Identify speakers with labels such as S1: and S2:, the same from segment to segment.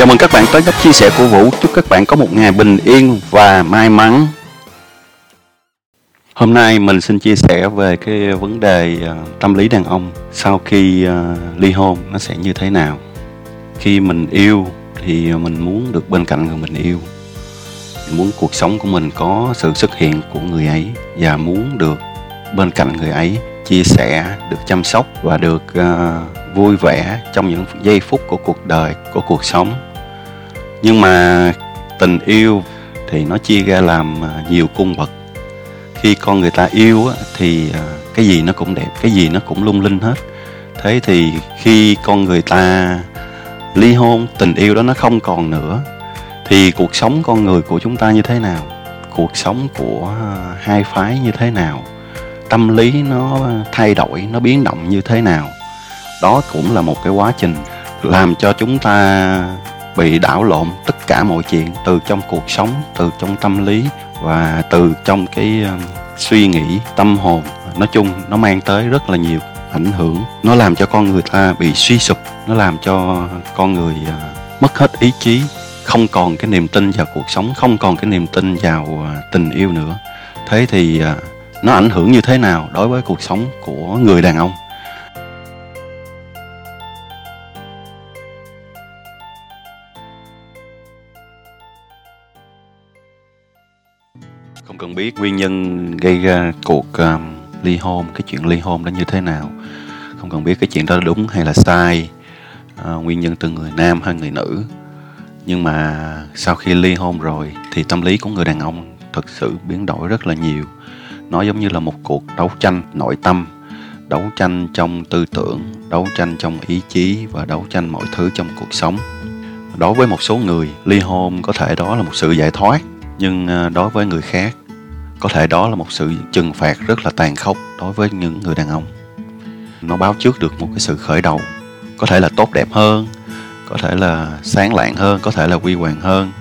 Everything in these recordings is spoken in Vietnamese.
S1: Chào mừng các bạn tới góc chia sẻ của Vũ. Chúc các bạn có một ngày bình yên và may mắn. Hôm nay mình xin chia sẻ về cái vấn đề ờ, tâm lý đàn ông sau khi ờ, ly hôn nó sẽ như thế nào. Khi mình yêu thì mình muốn được bên cạnh người mình yêu. Mình muốn cuộc sống của mình có sự xuất hiện của người ấy và muốn được bên cạnh người ấy chia sẻ, được chăm sóc và được uh, vui vẻ trong những giây phút của cuộc đời, của cuộc sống. Nhưng mà tình yêu thì nó chia ra làm à, nhiều cung bậc. Khi con người ta yêu thì à, cái gì nó cũng đẹp, cái gì nó cũng lung linh hết. Thế thì khi con người ta ly hôn, tình yêu đó nó không còn nữa thì cuộc sống con người của chúng ta như thế nào? Cuộc sống của à, hai phái như thế nào? tâm lý nó thay đổi nó biến động như thế nào đó cũng là một cái quá trình làm cho chúng ta bị đảo lộn tất cả mọi chuyện, từ trong cuộc sống, từ trong tâm lý và từ trong cái ờ, suy nghĩ, tâm hồn. Nói chung, nó mang tới rất là nhiều ảnh hưởng. Nó làm cho con người ta bị suy sụp, nó làm cho con người ờ, mất hết ý chí, không còn cái niềm tin vào cuộc sống, không còn cái niềm tin vào ờ, tình yêu nữa. Thế thì nó ảnh hưởng như thế nào đối với cuộc sống của người đàn ông? Cần biết nguyên nhân gây ra cuộc um, ly hôn cái chuyện ly hôn đó như thế nào. Không cần biết cái chuyện đó đúng hay là sai. Uh, nguyên nhân từ người nam hay người nữ. Nhưng mà sau khi ly hôn rồi thì tâm lý của người đàn ông thực sự biến đổi rất là nhiều. Nó giống như là một cuộc đấu tranh nội tâm đấu tranh trong tư tưởng đấu tranh trong ý chí và đấu tranh mọi thứ trong cuộc sống. Đối với một số người ly hôn có thể đó là một sự giải thoát nhưng ờ, đối với người khác có thể đó là một sự trừng phạt rất là tàn khốc đối với những người đàn ông. Nó báo trước được một cái sự khởi đầu có thể là tốt đẹp hơn có thể là sáng lạng hơn có thể là quy hoàng hơn.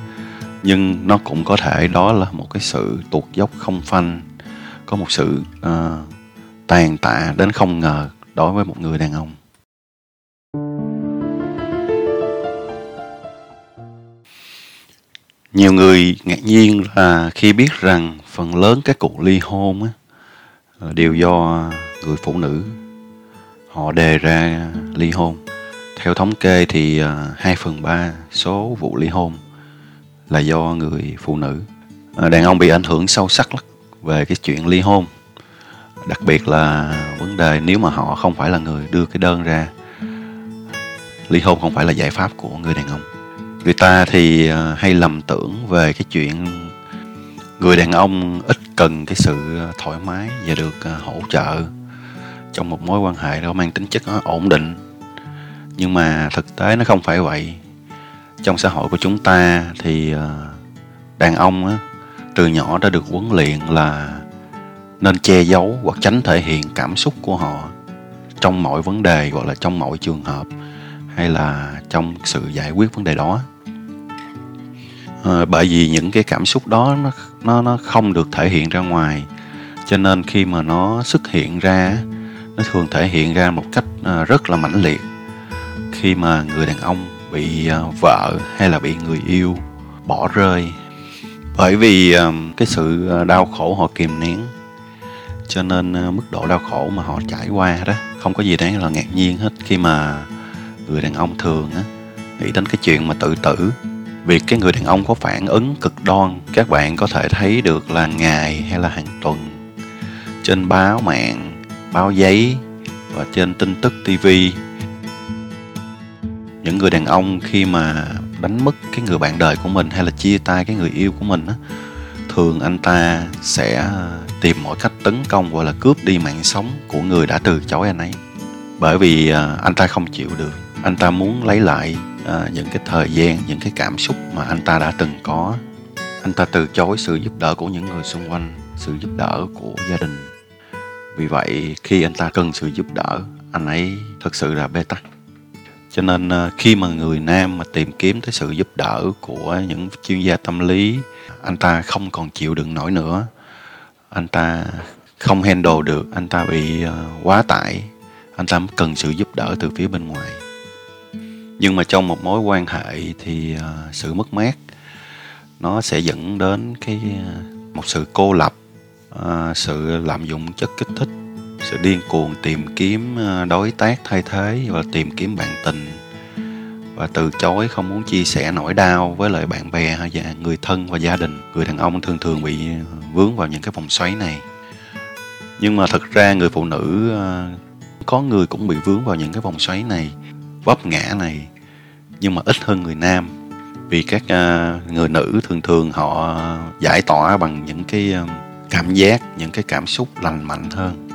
S1: Nhưng nó cũng có thể đó là một cái sự tuột dốc không phanh có một sự uh, tàn tạ đến không ngờ đối với một người đàn ông. Nhiều người ngạc nhiên là khi biết rằng phần lớn các cuộc ly hôn á, ờ, đều do người phụ nữ họ đề ra ly hôn. Theo thống kê thì ờ, 2 phần 3 số vụ ly hôn là do người phụ nữ. Ờ, đàn ông bị ảnh hưởng sâu sắc lắm về cái chuyện ly hôn. Đặc biệt là vấn đề nếu mà họ không phải là người đưa cái đơn ra ly hôn không phải là giải pháp của người đàn ông. Người ta thì hay lầm tưởng về cái chuyện người đàn ông ít cần cái sự thoải mái và được à, hỗ trợ trong một mối quan hệ đó mang tính chất ổn định. Nhưng mà thực tế nó không phải vậy. Trong xã hội của chúng ta thì à, đàn ông từ nhỏ đã được huấn luyện là nên che giấu hoặc tránh thể hiện cảm xúc của họ trong mọi vấn đề hoặc là trong mọi trường hợp hay là trong sự giải quyết vấn đề đó à, bởi vì những cái cảm xúc đó nó nó nó không được thể hiện ra ngoài. Cho nên khi mà nó xuất hiện ra nó thường thể hiện ra một cách à, rất là mãnh liệt. Khi mà người đàn ông bị à, vợ hay là bị người yêu bỏ rơi. Bởi vì cái sự đau khổ họ kìm nén. Cho nên mức độ đau khổ mà họ trải qua đó không có gì đáng là ngạc nhiên hết. Khi mà người đàn ông thường á nghĩ đến cái chuyện mà tự tử việc cái người đàn ông có phản ứng cực đoan, các bạn có thể thấy được là ngày hay là hàng tuần. Trên báo mạng, báo giấy và trên tin tức TV những người đàn ông khi mà đánh mất cái người bạn đời của mình hay là chia tay cái người yêu của mình á, thường anh ta sẽ ờ, tìm mọi cách tấn công gọi là cướp đi mạng sống của người đã từ chối anh ấy. Bởi vì ờ, anh ta không chịu được. Anh ta muốn lấy lại à, những cái thời gian những cái cảm xúc mà anh ta đã từng có. Anh ta từ chối sự giúp đỡ của những người xung quanh sự giúp đỡ của gia đình. Vì vậy khi anh ta cần sự giúp đỡ anh ấy thực sự là bê tắc. Cho nên à, khi mà người nam mà tìm kiếm tới sự giúp đỡ của những chuyên gia tâm lý anh ta không còn chịu đựng nổi nữa. Anh ta không handle được anh ta bị à, quá tải. Anh ta cần sự giúp đỡ từ phía bên ngoài nhưng mà trong một mối quan hệ thì ờ, sự mất mát, nó sẽ dẫn đến cái ờ, một sự cô lập ờ, sự lạm dụng chất kích thích, sự điên cuồng tìm kiếm đối tác thay thế và tìm kiếm bạn tình. Và từ chối không muốn chia sẻ nỗi đau với lại bạn bè và người thân và gia đình. Người đàn ông thường thường bị vướng vào những cái vòng xoáy này. Nhưng mà thật ra người phụ nữ có người cũng bị vướng vào những cái vòng xoáy này vấp ngã này nhưng mà ít hơn người nam. Vì các uh, người nữ thường thường họ giải tỏa bằng những cái uh, cảm giác những cái cảm xúc lành mạnh hơn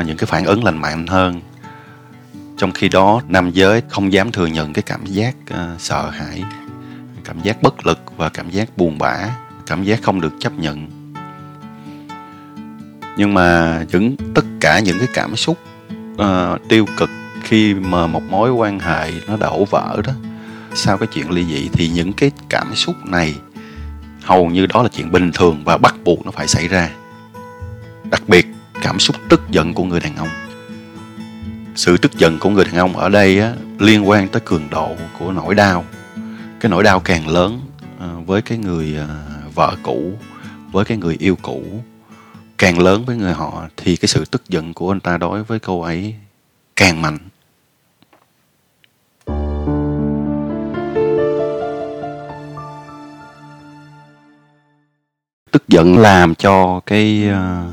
S1: uh, những cái phản ứng lành mạnh hơn. Trong khi đó nam giới không dám thừa nhận cái cảm giác uh, sợ hãi cảm giác bất lực và cảm giác buồn bã cảm giác không được chấp nhận. Nhưng mà những tất cả những cái cảm xúc uh, tiêu cực khi mà một mối quan hệ nó đổ vỡ đó sau cái chuyện ly dị thì những cái cảm xúc này hầu như đó là chuyện bình thường và bắt buộc nó phải xảy ra. Đặc biệt cảm xúc tức giận của người đàn ông. Sự tức giận của người đàn ông ở đây á, liên quan tới cường độ của nỗi đau. Cái nỗi đau càng lớn à, với cái người à, vợ cũ với cái người yêu cũ càng lớn với người họ thì cái sự tức giận của anh ta đối với cô ấy càng mạnh. Tức giận làm cho cái uh,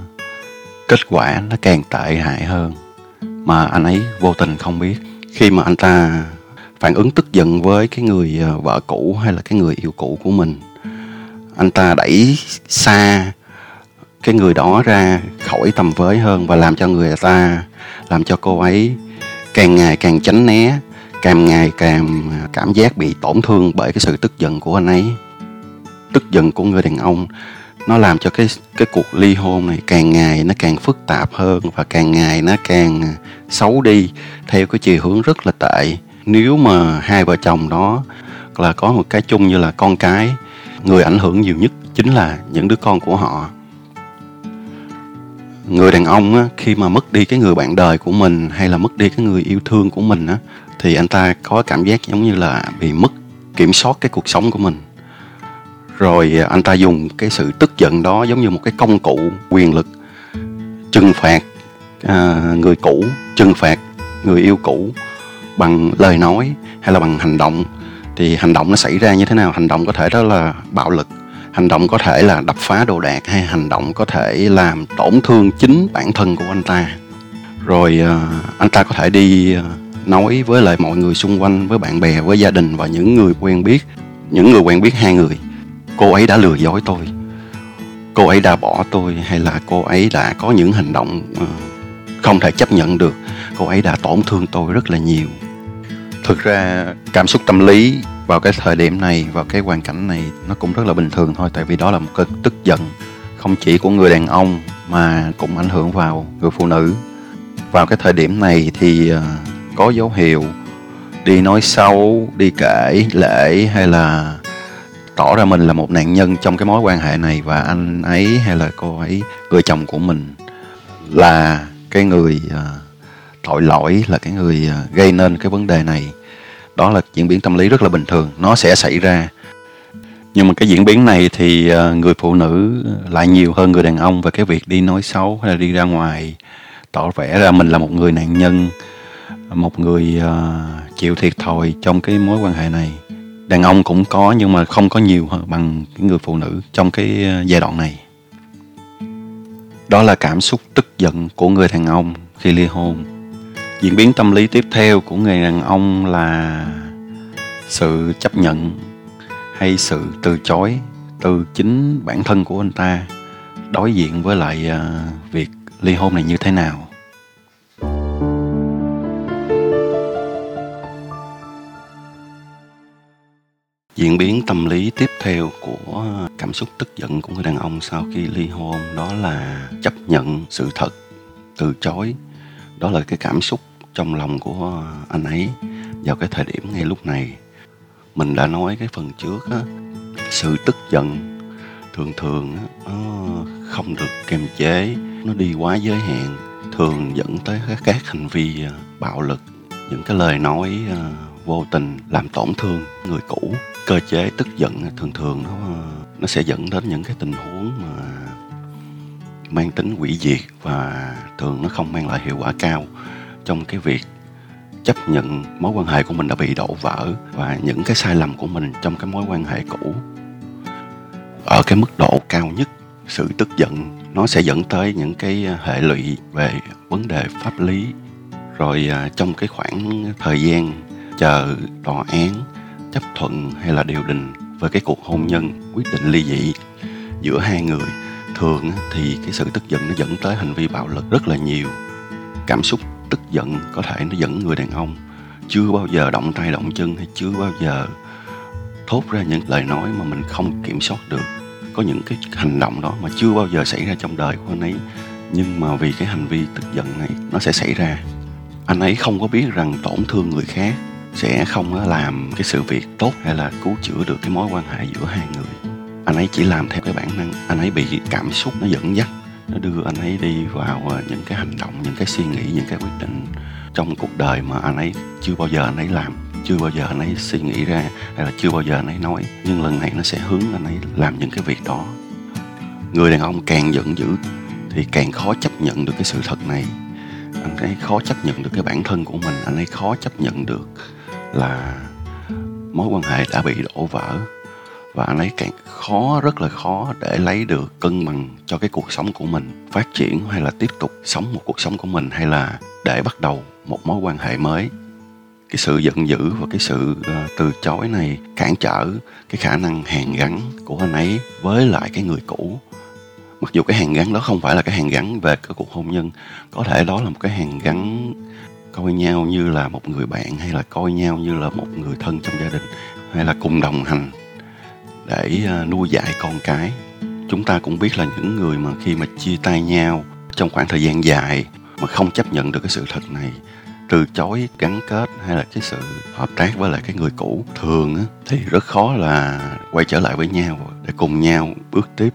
S1: kết quả nó càng tệ hại hơn mà anh ấy vô tình không biết. Khi mà anh ta phản ứng tức giận với cái người uh, vợ cũ hay là cái người yêu cũ của mình anh ta đẩy xa cái người đó ra khỏi tầm với hơn và làm cho người ta làm cho cô ấy càng ngày càng tránh né càng ngày càng ờ, cảm giác bị tổn thương bởi cái sự tức giận của anh ấy. Tức giận của người đàn ông nó làm cho cái cái cuộc ly hôn này càng ngày nó càng phức tạp hơn và càng ngày nó càng à, xấu đi theo cái chiều hướng rất là tệ. Nếu mà hai vợ chồng đó là có một cái chung như là con cái người ảnh hưởng nhiều nhất chính là những đứa con của họ. Người đàn ông á, khi mà mất đi cái người bạn đời của mình hay là mất đi cái người yêu thương của mình á, thì anh ta có cảm giác giống như là bị mất kiểm soát cái cuộc sống của mình rồi à, anh ta dùng cái sự tức giận đó giống như một cái công cụ quyền lực trừng phạt à, người cũ trừng phạt người yêu cũ bằng lời nói hay là bằng hành động. Thì hành động nó xảy ra như thế nào? Hành động có thể đó là bạo lực hành động có thể là đập phá đồ đạc hay hành động có thể làm tổn thương chính bản thân của anh ta. Rồi à, anh ta có thể đi à, nói với lại mọi người xung quanh với bạn bè với gia đình và những người quen biết những người quen biết hai người cô ấy đã lừa dối tôi. Cô ấy đã bỏ tôi hay là cô ấy đã có những hành động ờ, không thể chấp nhận được. Cô ấy đã tổn thương tôi rất là nhiều. Thực ra, cảm xúc tâm lý vào cái thời điểm này, vào cái hoàn cảnh này nó cũng rất là bình thường thôi, tại vì đó là một cơn tức giận, không chỉ của người đàn ông mà cũng ảnh hưởng vào người phụ nữ. Vào cái thời điểm này thì ờ, có dấu hiệu đi nói xấu, đi kể lễ hay là tỏ ra mình là một nạn nhân trong cái mối quan hệ này và anh ấy hay là cô ấy người chồng của mình là cái người uh, tội lỗi là cái người uh, gây nên cái vấn đề này. Đó là diễn biến tâm lý rất là bình thường nó sẽ xảy ra. Nhưng mà cái diễn biến này thì uh, người phụ nữ lại nhiều hơn người đàn ông về cái việc đi nói xấu hay là đi ra ngoài tỏ vẻ ra mình là một người nạn nhân một người uh, chịu thiệt thòi trong cái mối quan hệ này đàn ông cũng có nhưng mà không có nhiều bằng cái người phụ nữ trong cái ờ, giai đoạn này. Đó là cảm xúc tức giận của người đàn ông khi ly hôn. Diễn biến tâm lý tiếp theo của người đàn ông là sự chấp nhận hay sự từ chối từ chính bản thân của anh ta đối diện với lại ờ, việc ly hôn này như thế nào. Diễn biến tâm lý tiếp theo của cảm xúc tức giận của người đàn ông sau khi ly hôn đó là chấp nhận sự thật từ chối. Đó là cái cảm xúc trong lòng của anh ấy vào cái thời điểm ngay lúc này. Mình đã nói cái phần trước á sự tức giận thường thường á, không được kiềm chế nó đi quá giới hạn thường dẫn tới các hành vi à, bạo lực những cái lời nói à, vô tình làm tổn thương người cũ cơ chế tức giận thường thường nó ờ, nó sẽ dẫn đến những cái tình huống mà mang tính hủy diệt và thường nó không mang lại hiệu quả cao trong cái việc chấp nhận mối quan hệ của mình đã bị đổ vỡ và những cái sai lầm của mình trong cái mối quan hệ cũ. Ở cái mức độ cao nhất, sự tức giận nó sẽ dẫn tới những cái hệ lụy về vấn đề pháp lý. Rồi ờ, trong cái khoảng thời gian chờ tòa án chấp thuận hay là điều đình về cái cuộc hôn nhân quyết định ly dị? Giữa hai người, thường thì cái sự tức giận nó dẫn tới hành vi bạo lực rất là nhiều. Cảm xúc tức giận có thể nó dẫn người đàn ông chưa bao giờ động tay động chân hay chưa bao giờ thốt ra những lời nói mà mình không kiểm soát được. Có những cái hành động đó mà chưa bao giờ xảy ra trong đời của anh ấy, nhưng mà vì cái hành vi tức giận này nó sẽ xảy ra. Anh ấy không có biết rằng tổn thương người khác sẽ không làm cái sự việc tốt hay là cứu chữa được cái mối quan hệ giữa hai người. Anh ấy chỉ làm theo cái bản năng, anh ấy bị cảm xúc nó dẫn dắt, nó đưa anh ấy đi vào ờ, những cái hành động, những cái suy nghĩ, những cái quyết định trong cuộc đời mà anh ấy chưa bao giờ anh ấy làm, chưa bao giờ anh ấy suy nghĩ ra hay là chưa bao giờ anh ấy nói. Nhưng lần này nó sẽ hướng anh ấy làm những cái việc đó. Người đàn ông càng giận dữ thì càng khó chấp nhận được cái sự thật này. Anh ấy khó chấp nhận được cái bản thân của mình, anh ấy khó chấp nhận được là mối quan hệ đã bị đổ vỡ và anh ấy càng khó, rất là khó để lấy được cân bằng cho cái cuộc sống của mình, phát triển hay là tiếp tục sống một cuộc sống của mình, hay là để bắt đầu một mối quan hệ mới. Cái sự giận dữ và cái sự ờ, từ chối này cản trở cái khả năng hàn gắn của anh ấy với lại cái người cũ. Mặc dù cái hàn gắn đó không phải là cái hàn gắn về cái cuộc hôn nhân, có thể đó là một cái hàn gắn coi nhau như là một người bạn hay là coi nhau như là một người thân trong gia đình hay là cùng đồng hành để à, nuôi dạy con cái. Chúng ta cũng biết là những người mà khi mà chia tay nhau trong khoảng thời gian dài mà không chấp nhận được cái sự thật này từ chối gắn kết hay là cái sự hợp tác với lại cái người cũ thường á, thì rất khó là quay trở lại với nhau để cùng nhau bước tiếp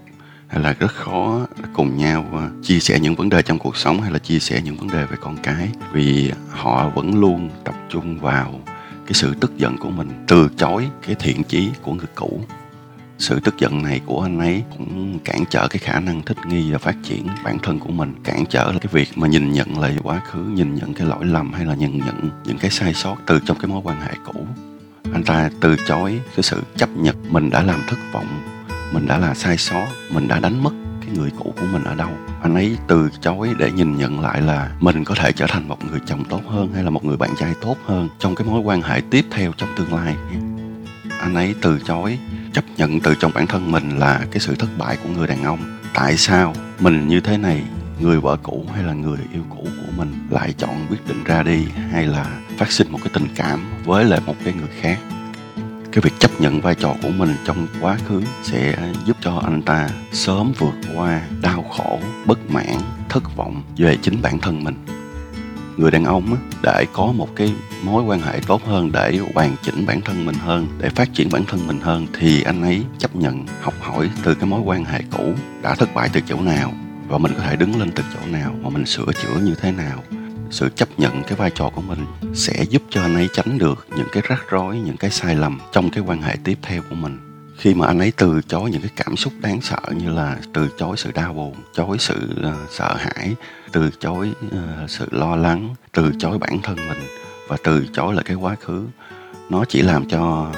S1: hay là rất khó cùng nhau ờ, chia sẻ những vấn đề trong cuộc sống hay là chia sẻ những vấn đề về con cái. Vì họ vẫn luôn tập trung vào cái sự tức giận của mình, từ chối cái thiện chí của người cũ. Sự tức giận này của anh ấy cũng cản trở cái khả năng thích nghi và phát triển bản thân của mình, cản trở cái việc mà nhìn nhận lại quá khứ, nhìn nhận cái lỗi lầm hay là nhìn nhận những cái sai sót từ trong cái mối quan hệ cũ. Anh ta từ chối cái sự chấp nhận mình đã làm thất vọng mình đã là sai sót, mình đã đánh mất cái người cũ của mình ở đâu. Anh ấy từ chối để nhìn nhận lại là mình có thể trở thành một người chồng tốt hơn hay là một người bạn trai tốt hơn trong cái mối quan hệ tiếp theo trong tương lai. Anh ấy từ chối chấp nhận từ trong bản thân mình là cái sự thất bại của người đàn ông. Tại sao mình như thế này, người vợ cũ hay là người yêu cũ của mình lại chọn quyết định ra đi hay là phát sinh một cái tình cảm với lại một cái người khác? Cái việc chấp nhận vai trò của mình trong quá khứ sẽ giúp cho anh ta sớm vượt qua đau khổ, bất mãn, thất vọng về chính bản thân mình. Người đàn ông để có một cái mối quan hệ tốt hơn để hoàn chỉnh bản thân mình hơn, để phát triển bản thân mình hơn, thì anh ấy chấp nhận học hỏi từ cái mối quan hệ cũ đã thất bại từ chỗ nào, và mình có thể đứng lên từ chỗ nào mà mình sửa chữa như thế nào sự chấp nhận cái vai trò của mình sẽ giúp cho anh ấy tránh được những cái rắc rối những cái sai lầm trong cái quan hệ tiếp theo của mình. Khi mà anh ấy từ chối những cái cảm xúc đáng sợ như là từ chối sự đau buồn chối sự uh, sợ hãi từ chối uh, sự lo lắng từ chối bản thân mình và từ chối lại cái quá khứ nó chỉ làm cho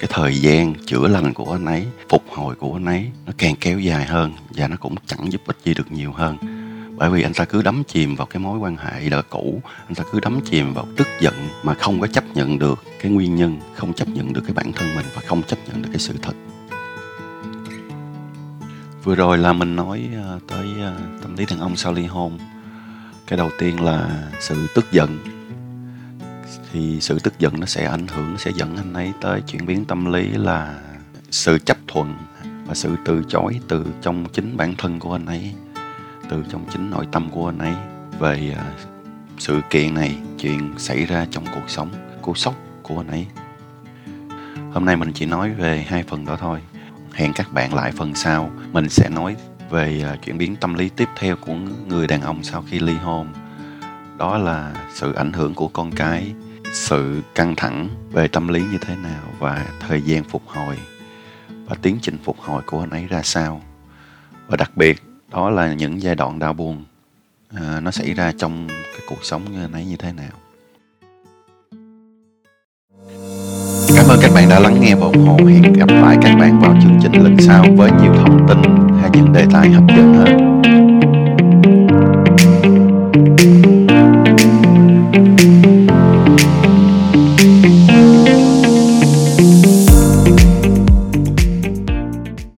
S1: cái thời gian chữa lành của anh ấy phục hồi của anh ấy nó càng kéo dài hơn và nó cũng chẳng giúp ích gì được nhiều hơn bởi vì anh ta cứ đắm chìm vào cái mối quan hệ đã cũ, anh ta cứ đắm chìm vào tức giận mà không có chấp nhận được cái nguyên nhân, không chấp nhận được cái bản thân mình và không chấp nhận được cái sự thật. Vừa rồi là mình nói ờ, tới ờ, tâm lý đàn ông sau ly hôn. Cái đầu tiên là sự tức giận. Thì sự tức giận nó sẽ ảnh hưởng nó sẽ dẫn anh ấy tới chuyển biến tâm lý là sự chấp thuận và sự từ chối từ trong chính bản thân của anh ấy từ trong chính nội tâm của anh ấy về à, sự kiện này, chuyện xảy ra trong cuộc sống, cú sốc của anh ấy. Hôm nay mình chỉ nói về hai phần đó thôi. Hẹn các bạn lại phần sau. Mình sẽ nói về à, chuyển biến tâm lý tiếp theo của người đàn ông sau khi ly hôn. Đó là sự ảnh hưởng của con cái, sự căng thẳng về tâm lý như thế nào và thời gian phục hồi và tiến trình phục hồi của anh ấy ra sao. Và đặc biệt đó là những giai đoạn đau buồn à, nó xảy ra trong cái cuộc sống như anh như thế nào Cảm ơn các bạn đã lắng nghe và ủng hộ. Hẹn gặp lại các bạn vào chương trình lần sau với nhiều thông tin hay những đề tài hấp dẫn hơn.